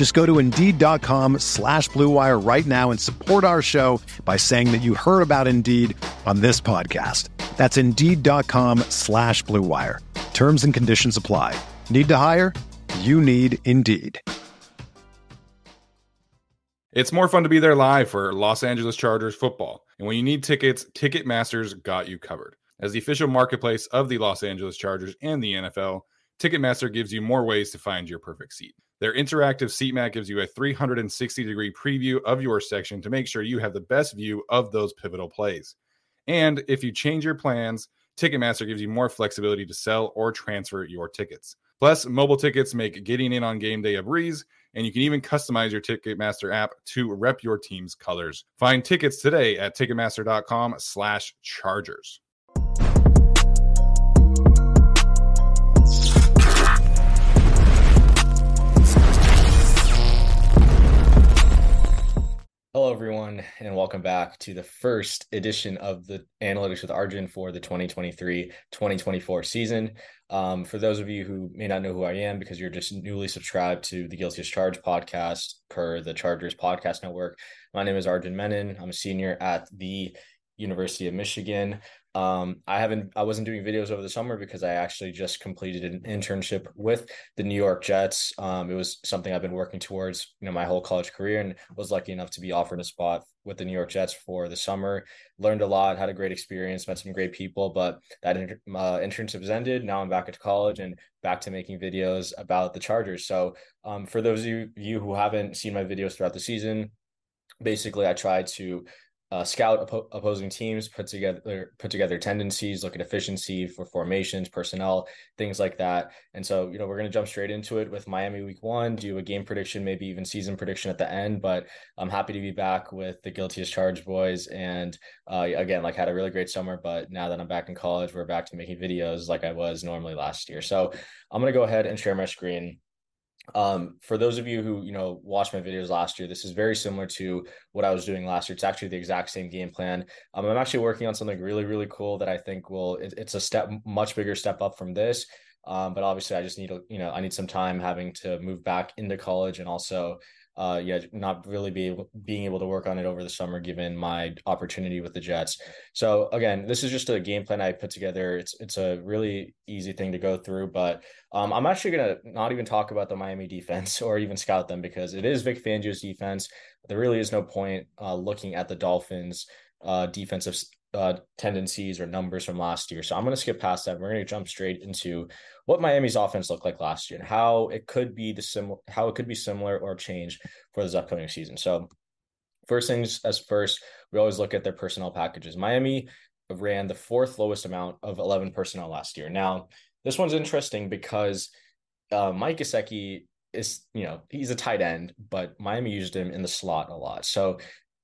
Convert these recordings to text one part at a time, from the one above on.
Just go to Indeed.com slash BlueWire right now and support our show by saying that you heard about Indeed on this podcast. That's Indeed.com slash BlueWire. Terms and conditions apply. Need to hire? You need Indeed. It's more fun to be there live for Los Angeles Chargers football. And when you need tickets, Ticketmaster's got you covered. As the official marketplace of the Los Angeles Chargers and the NFL, Ticketmaster gives you more ways to find your perfect seat. Their interactive seat map gives you a 360 degree preview of your section to make sure you have the best view of those pivotal plays. And if you change your plans, Ticketmaster gives you more flexibility to sell or transfer your tickets. Plus, mobile tickets make getting in on game day a breeze, and you can even customize your Ticketmaster app to rep your team's colors. Find tickets today at ticketmaster.com/chargers. welcome back to the first edition of the Analytics with Arjun for the 2023 2024 season. Um, for those of you who may not know who I am because you're just newly subscribed to the Guilty as Charged podcast per the Chargers Podcast Network, my name is Arjun Menon. I'm a senior at the University of Michigan. Um, I haven't, I wasn't doing videos over the summer because I actually just completed an internship with the New York Jets. Um, it was something I've been working towards, you know, my whole college career, and was lucky enough to be offered a spot with the New York Jets for the summer. Learned a lot, had a great experience, met some great people, but that uh, internship has ended. Now I'm back at college and back to making videos about the Chargers. So, um, for those of you, you who haven't seen my videos throughout the season, basically I tried to uh, scout oppo- opposing teams, put together put together tendencies, look at efficiency for formations, personnel, things like that. And so, you know, we're going to jump straight into it with Miami Week One, do a game prediction, maybe even season prediction at the end. But I'm happy to be back with the Guilty as Charged boys, and uh, again, like had a really great summer. But now that I'm back in college, we're back to making videos like I was normally last year. So I'm going to go ahead and share my screen um, for those of you who you know watched my videos last year, this is very similar to what I was doing last year. It's actually the exact same game plan. Um, I'm actually working on something really really cool that I think will it, it's a step much bigger step up from this. Um, but obviously, I just need to you know I need some time having to move back into college and also uh, yeah, not really be able, being able to work on it over the summer given my opportunity with the Jets. So again, this is just a game plan I put together. It's it's a really easy thing to go through, but um, I'm actually gonna not even talk about the Miami defense or even scout them because it is Vic Fangio's defense. There really is no point uh, looking at the Dolphins' uh, defensive uh, tendencies or numbers from last year. So I'm going to skip past that. We're going to jump straight into what Miami's offense looked like last year and how it could be the similar, how it could be similar or change for this upcoming season. So first things as first, we always look at their personnel packages. Miami ran the fourth lowest amount of 11 personnel last year. Now, this one's interesting because uh, Mike Gesicki is, you know, he's a tight end, but Miami used him in the slot a lot. So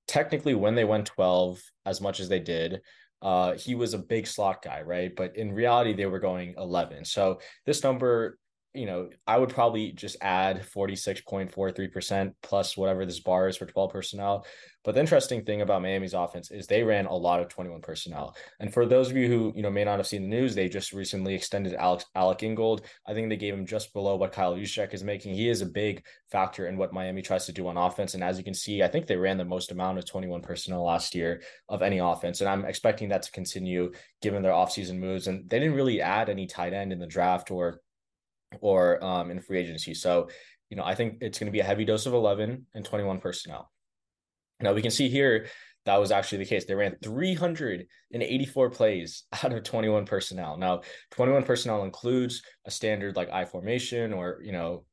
technically when they went 12 as much as they did uh he was a big slot guy right? But in reality they were going 11 so this number you know, I would probably just add 46.43% plus whatever this bar is for 12 personnel. But the interesting thing about Miami's offense is they ran a lot of 21 personnel. And for those of you who, you know, may not have seen the news, they just recently extended Alex Alec Ingold. I think they gave him just below what Kyle Juszczyk is making. He is a big factor in what Miami tries to do on offense. And as you can see, I think they ran the most amount of 21 personnel last year of any offense. And I'm expecting that to continue given their offseason moves. And they didn't really add any tight end in the draft or or um, in free agency. So, you know, I think it's going to be a heavy dose of 11 and 21 personnel. Now we can see here that was actually the case. They ran 384 plays out of 21 personnel. Now, 21 personnel includes a standard like I formation or, you know,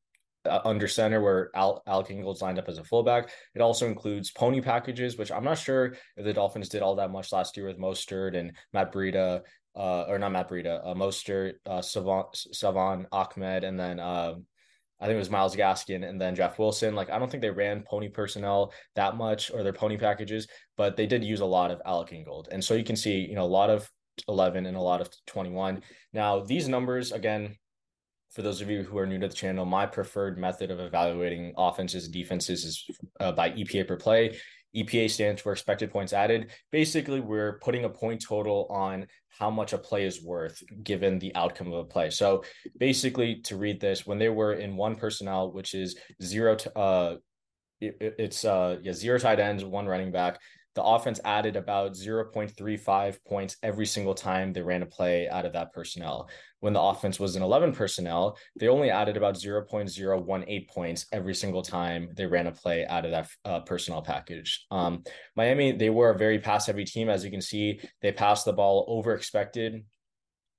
uh, under center where Al- Alec Ingold's lined up as a fullback. It also includes pony packages, which I'm not sure if the Dolphins did all that much last year with Mostert and Matt Breida, uh, or not Matt Breida, uh, Mostert, uh, Salvon, Salvon Ahmed, and then um, I think it was Myles Gaskin and then Jeff Wilson. Like, I don't think they ran pony personnel that much or their pony packages, but they did use a lot of Alec Ingold. And so you can see, you know, a lot of 11 and a lot of 21. Now, these numbers, again, for those of you who are new to the channel, my preferred method of evaluating offenses and defenses is uh, by EPA per play. EPA stands for expected points added. Basically, we're putting a point total on how much a play is worth given the outcome of a play. So basically, to read this, when they were in one personnel, which is zero to uh, it, it's uh yeah zero tight ends, one running back, the offense added about 0.35 points every single time they ran a play out of that personnel. When the offense was in 11 personnel, they only added about 0.018 points every single time they ran a play out of that uh, personnel package. Um, Miami, they were a very pass heavy team. As you can see, they passed the ball over expected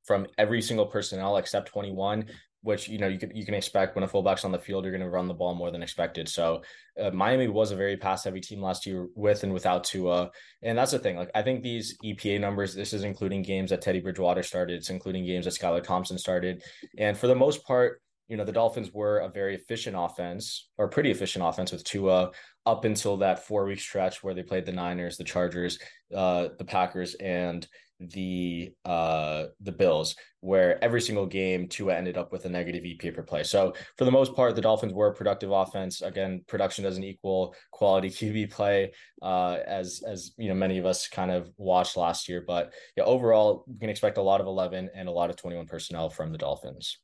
from every single personnel except 21 which you know you can you can expect when a fullback's on the field, you're going to run the ball more than expected. So uh, Miami was a very pass heavy team last year with and without Tua, and that's the thing. Like I think these EPA numbers, this is including games that Teddy Bridgewater started, it's including games that Skylar Thompson started, and for the most part, you know the Dolphins were a very efficient offense or pretty efficient offense with Tua up until that four week stretch where they played the Niners, the Chargers, uh, the Packers, and the uh the Bills, where every single game Tua ended up with a negative EPA per play. So for the most part, the Dolphins were a productive offense. Again, production doesn't equal quality QB play, uh, as as you know many of us kind of watched last year. But yeah, overall, we can expect a lot of eleven and a lot of twenty one personnel from the Dolphins.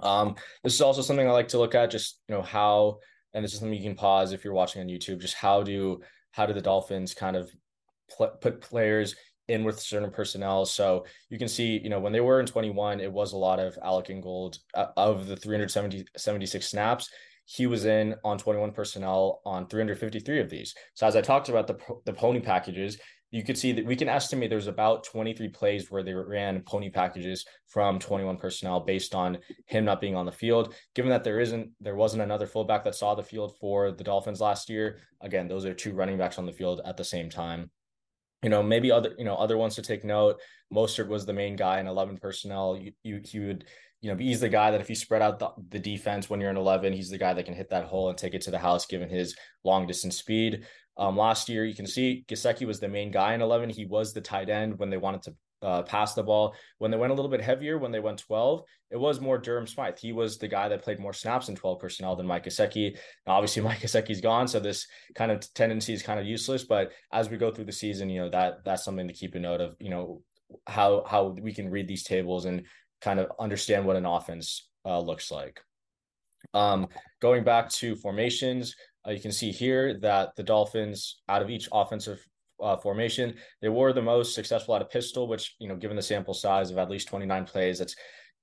Um, this is also something I like to look at, just you know how, and this is something you can pause if you're watching on YouTube. Just how do how do the Dolphins kind of put players in with certain personnel. So you can see, you know, when they were in 21, it was a lot of Alec Ingold uh, of the 370 76 snaps. He was in on 21 personnel on 353 of these. So as I talked about the the pony packages, you could see that we can estimate there's about 23 plays where they ran pony packages from 21 personnel based on him not being on the field. Given that there isn't, there wasn't another fullback that saw the field for the Dolphins last year. Again, those are two running backs on the field at the same time you know, maybe other, you know, other ones to take note. Mostert was the main guy in 11 personnel. You, you, he would, you know, he's the guy that if you spread out the, the defense when you're in 11, he's the guy that can hit that hole and take it to the house given his long distance speed. Um, last year, you can see Gesicki was the main guy in 11. He was the tight end when they wanted to uh, pass the ball. When they went a little bit heavier, when they went 12, it was more Durham Smythe. He was the guy that played more snaps in 12 personnel than Mike Gesicki. Obviously, Mike Gesicki's gone, so this kind of tendency is kind of useless. But as we go through the season, you know that that's something to keep a note of. You know how how we can read these tables and kind of understand what an offense uh, looks like. Um, going back to formations, uh, you can see here that the Dolphins, out of each offensive uh, formation. They were the most successful out of pistol, which, you know, given the sample size of at least 29 plays, that's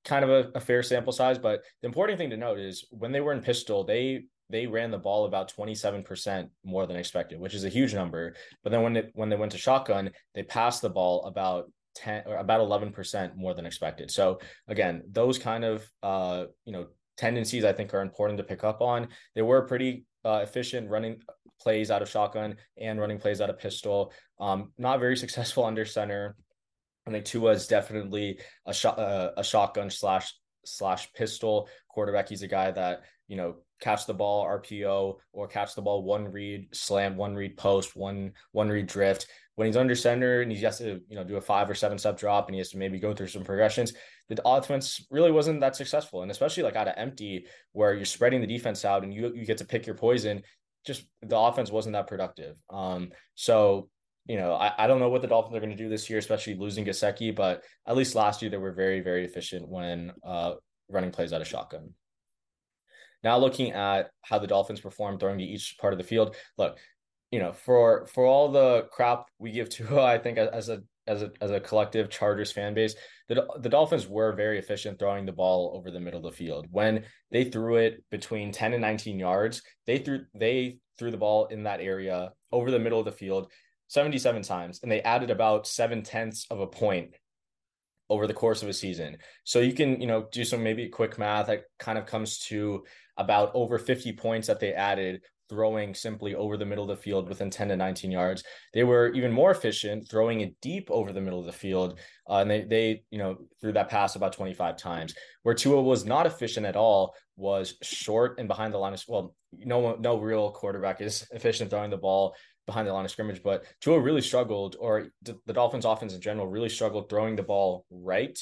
kind of a, a fair sample size. But the important thing to note is when they were in pistol, they they ran the ball about 27% more than expected, which is a huge number. But then when it when they went to shotgun, they passed the ball about 10 or about 11% more than expected. So again, those kind of uh, you know, tendencies I think are important to pick up on. They were pretty uh, efficient running plays out of shotgun and running plays out of pistol. Um, not very successful under center. I think Tua is definitely a shot uh, a shotgun slash slash pistol quarterback. He's a guy that you know catch the ball RPO or catch the ball one read slam, one read post, one one read drift. When he's under center and he has to you know do a five or seven step drop and he has to maybe go through some progressions, the offense really wasn't that successful. And especially like out of empty where you're spreading the defense out and you you get to pick your poison, just the offense wasn't that productive. Um, so you know, I, I don't know what the Dolphins are going to do this year, especially losing Gesicki, but at least last year they were very, very efficient when uh, running plays out of shotgun. Now looking at how the Dolphins performed during each part of the field, look, you know, for for all the crap we give to, I think as a as a as a collective Chargers fan base, the the Dolphins were very efficient throwing the ball over the middle of the field. When they threw it between 10 and 19 yards, they threw they threw the ball in that area over the middle of the field 77 times, and they added about seven tenths of a point over the course of a season. So you can, you know, do some maybe quick math that kind of comes to about over 50 points that they added throwing simply over the middle of the field within 10 to 19 yards. They were even more efficient throwing it deep over the middle of the field. Uh, and they, they, you know, threw that pass about 25 times. Where Tua was not efficient at all was short and behind the line of, well, no, no real quarterback is efficient throwing the ball behind the line of scrimmage, but Tua really struggled, or the Dolphins offense in general really struggled throwing the ball right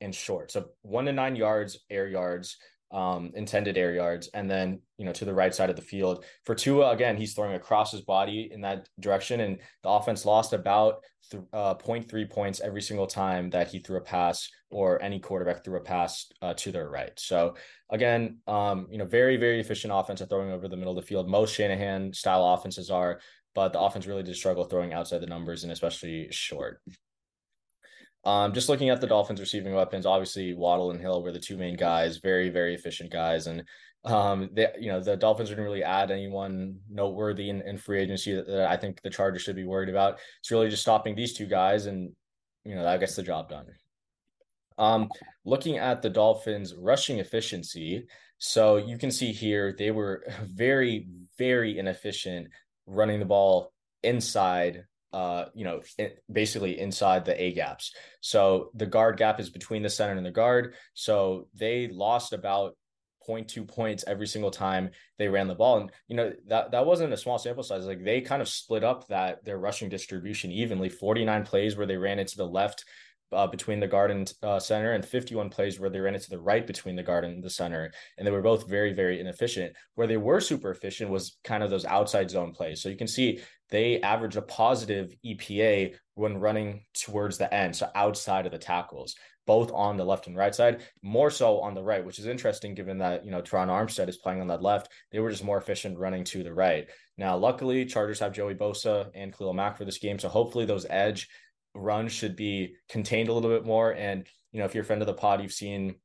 and short. So one to nine yards, air yards, um, intended air yards, and then you know to the right side of the field. For Tua, again, he's throwing across his body in that direction, and the offense lost about th- uh, 0.3 points every single time that he threw a pass or any quarterback threw a pass uh, to their right. So again, um, you know, very very efficient offense at throwing over the middle of the field. Most Shanahan style offenses are, but the offense really did struggle throwing outside the numbers and especially short. Um, just looking at the Dolphins receiving weapons, obviously Waddle and Hill were the two main guys, very, very efficient guys. And um, they, you know, the Dolphins didn't really add anyone noteworthy in, in free agency that, that, I think the Chargers should be worried about. It's really just stopping these two guys, and you know that gets the job done. Um, looking at the Dolphins' rushing efficiency, so you can see here they were very, very inefficient running the ball inside uh, you know, basically inside the A gaps. So the guard gap is between the center and the guard. So they lost about 0.2 points every single time they ran the ball. And, you know, that, that wasn't a small sample size. Like they kind of split up that their rushing distribution evenly 49 plays where they ran into the left uh, between the guard and uh, center, and 51 plays where they ran it to the right between the guard and the center. And they were both very, very inefficient. Where they were super efficient was kind of those outside zone plays. So you can see they averaged a positive EPA when running towards the end, so outside of the tackles, both on the left and right side, more so on the right, which is interesting given that, you know, Terron Armstead is playing on that left. They were just more efficient running to the right. Now, luckily, Chargers have Joey Bosa and Khalil Mack for this game. So hopefully those edge run should be contained a little bit more. And, you know, if you're a friend of the pod, you've seen,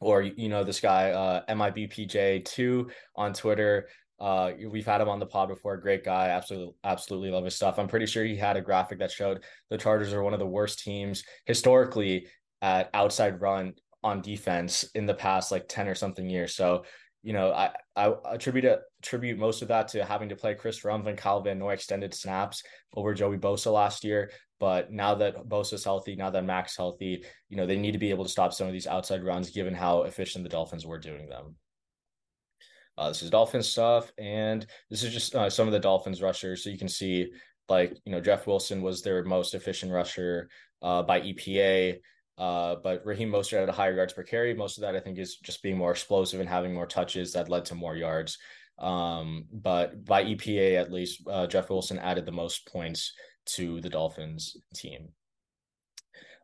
or, you know, this guy, uh, MIBPJ2 on Twitter. Uh, we've had him on the pod before. Great guy. Absolutely, absolutely love his stuff. I'm pretty sure he had a graphic that showed the Chargers are one of the worst teams historically at outside run on defense in the past like 10 or something years. So, you know, I, I attribute it, attribute most of that to having to play Chris Rumph and Kyle extended snaps over Joey Bosa last year. But now that Bosa's healthy, now that Mack's healthy, you know, they need to be able to stop some of these outside runs given how efficient the Dolphins were doing them. Uh, this is Dolphins stuff, and this is just uh, some of the Dolphins rushers. So you can see, like, you know, Jeff Wilson was their most efficient rusher uh, by EPA. Uh, but Raheem Mostert had a higher yards per carry. Most of that, I think, is just being more explosive and having more touches that led to more yards. Um, but by EPA, at least, uh, Jeff Wilson added the most points to the Dolphins team.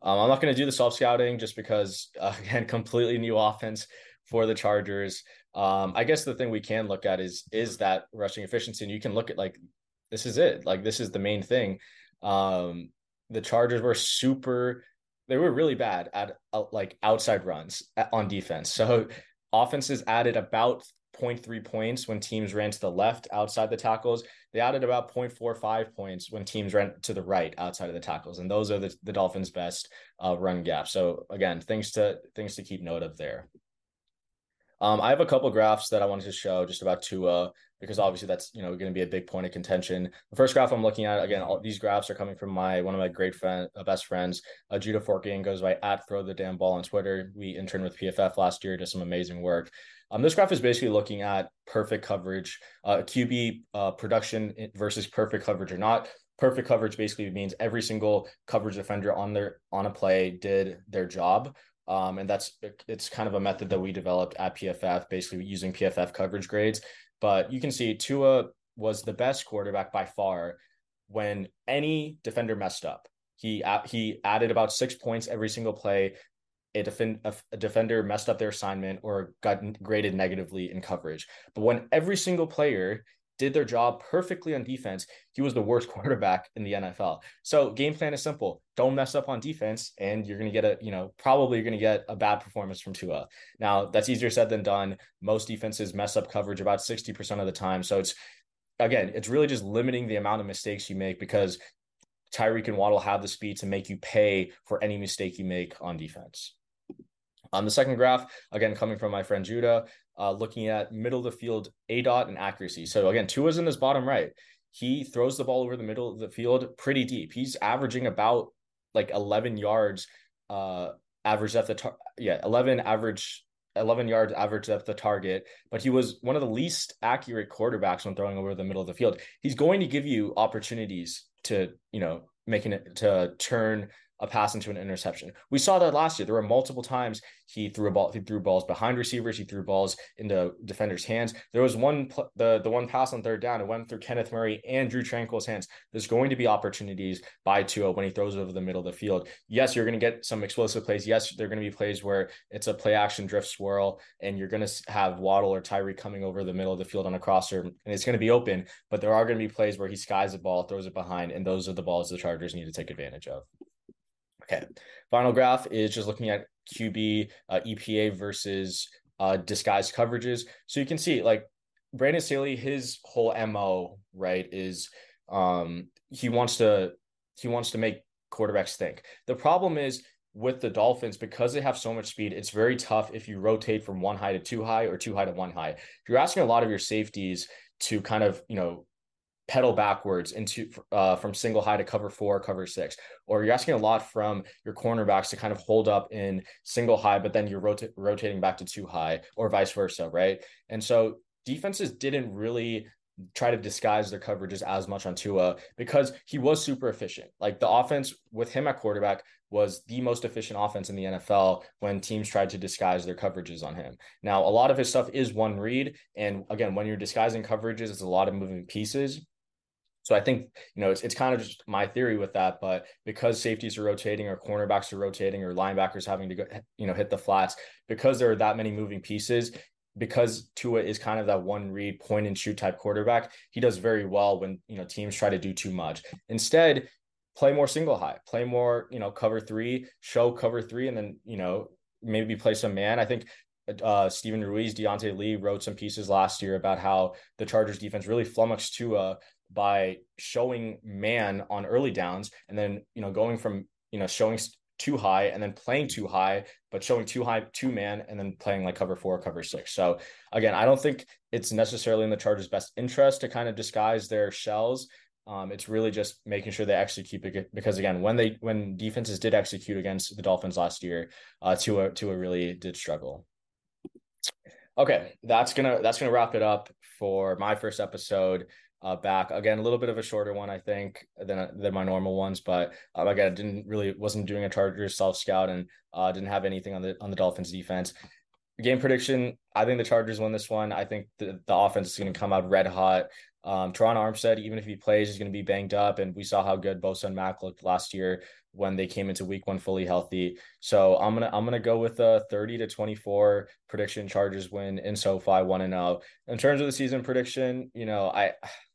Um, I'm not going to do the self scouting just because, uh, again, completely new offense for the Chargers. Um, I guess the thing we can look at is is that rushing efficiency, and you can look at like this is it. Like this is the main thing. Um, the Chargers were super. They were really bad at uh, like outside runs on defense. So offenses added about 0.3 points when teams ran to the left outside the tackles. They added about 0.45 points when teams ran to the right outside of the tackles, and those are the, the Dolphins' best uh, run gap. So again, things to things to keep note of there. Um, I have a couple graphs that I wanted to show just about Tua because obviously that's you know going to be a big point of contention. The first graph I'm looking at again, all these graphs are coming from my one of my great friend, uh, best friends, uh, Judah Fortgang goes by at Throw the Damn Ball on Twitter. We interned with PFF last year, did some amazing work. Um, this graph is basically looking at perfect coverage, uh, QB uh, production versus perfect coverage or not. Perfect coverage basically means every single coverage defender on their on a play did their job um, and that's it's kind of a method that we developed at PFF, basically using PFF coverage grades. But you can see Tua was the best quarterback by far when any defender messed up. He he added about six points every single play. A, defend, a, a defender messed up their assignment or got graded negatively in coverage. But when every single player did their job perfectly on defense, he was the worst quarterback in the NFL. So game plan is simple. Don't mess up on defense and you're going to get a, you know, probably you're going to get a bad performance from Tua. Now, that's easier said than done. Most defenses mess up coverage about 60% of the time. So it's again, it's really just limiting the amount of mistakes you make because Tyreek and Waddle have the speed to make you pay for any mistake you make on defense. On the second graph, again, coming from my friend Judah, uh, looking at middle of the field aDOT and accuracy. So again, Tua is in this bottom right. He throws the ball over the middle of the field pretty deep. He's averaging about like 11 yards uh average at the tar- yeah 11 average 11 yards average at the target, but he was one of the least accurate quarterbacks when throwing over the middle of the field. He's going to give you opportunities to, you know, making it to turn a pass into an interception. We saw that last year. There were multiple times he threw a ball, he threw balls behind receivers, he threw balls into defenders' hands. There was one the the one pass on third down, it went through Kenneth Murray and Drue Tranquill's hands. There's going to be opportunities by Tua when he throws over the middle of the field. Yes, you're going to get some explosive plays. Yes, there are going to be plays where it's a play action drift swirl, and you're going to have Waddle or Tyree coming over the middle of the field on a crosser, and it's going to be open. But there are going to be plays where he skies the ball, throws it behind, and those are the balls the Chargers need to take advantage of. Okay. Final graph is just looking at QB uh, EPA versus uh, disguised coverages. So you can see like Brandon Staley, his whole MO, right, is um he wants to he wants to make quarterbacks think. The problem is with the Dolphins, because they have so much speed, it's very tough if you rotate from one high to two high or two high to one high. If you're asking a lot of your safeties to kind of, you know, pedal backwards into uh, from single high to cover four, cover six, or you're asking a lot from your cornerbacks to kind of hold up in single high, but then you're rota- rotating back to two high, or vice versa, right? And so defenses didn't really try to disguise their coverages as much on Tua because he was super efficient. Like the offense with him at quarterback was the most efficient offense in the NFL when teams tried to disguise their coverages on him. Now, a lot of his stuff is one read. And again, when you're disguising coverages, it's a lot of moving pieces. So I think, you know, it's, it's kind of just my theory with that, but because safeties are rotating or cornerbacks are rotating or linebackers having to go, you know, hit the flats, because there are that many moving pieces, because Tua is kind of that one read point and shoot type quarterback, he does very well when, you know, teams try to do too much. Instead, play more single high, play more, you know, cover three, show cover three, and then, you know, maybe play some man. I think uh, Steven Ruiz, Diante Lee wrote some pieces last year about how the Chargers defense really flummoxed Tua by showing man on early downs and then you know going from you know showing two high and then playing two high but showing two high two man and then playing like cover four cover six. So again i don't think it's necessarily in the chargers best interest to kind of disguise their shells. Um, it's really just making sure they execute it because again when they when defenses did execute against the dolphins last year uh tua really did struggle. Okay that's gonna that's gonna wrap it up for my first episode uh, back. Again, a little bit of a shorter one, I think, than than my normal ones. But um, again, I didn't really wasn't doing a Chargers self scout and uh, didn't have anything on the on the Dolphins defense. Game prediction: I think the Chargers win this one. I think the, the offense is going to come out red hot. Um, Terron Armstead, even if he plays, is going to be banged up, and we saw how good Bosa and Mack looked last year when they came into Week One fully healthy. So I'm gonna I'm gonna go with a 30 to 24 prediction. Chargers win in SoFi one and zero. In terms of the season prediction, you know I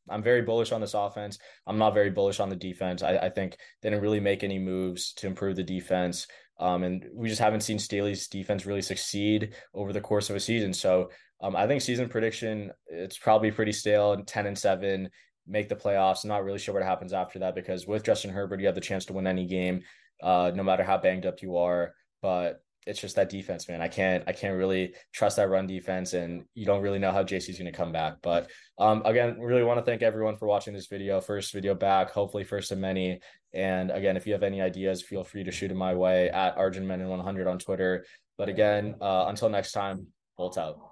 I'm very bullish on this offense. I'm not very bullish on the defense. I, I think they didn't really make any moves to improve the defense. Um, and we just haven't seen Staley's defense really succeed over the course of a season. So um, I think season prediction, it's probably pretty stale 10 and 7, make the playoffs. Not really sure what happens after that because with Justin Herbert, you have the chance to win any game, uh, no matter how banged up you are. But it's just that defense, man. I can't I can't really trust that run defense, and you don't really know how JC's going to come back. But um, again, really want to thank everyone for watching this video. First video back, hopefully first of many. And again, if you have any ideas, feel free to shoot them my way at ArjunMenon100 on Twitter. But again, uh, until next time, bolt out.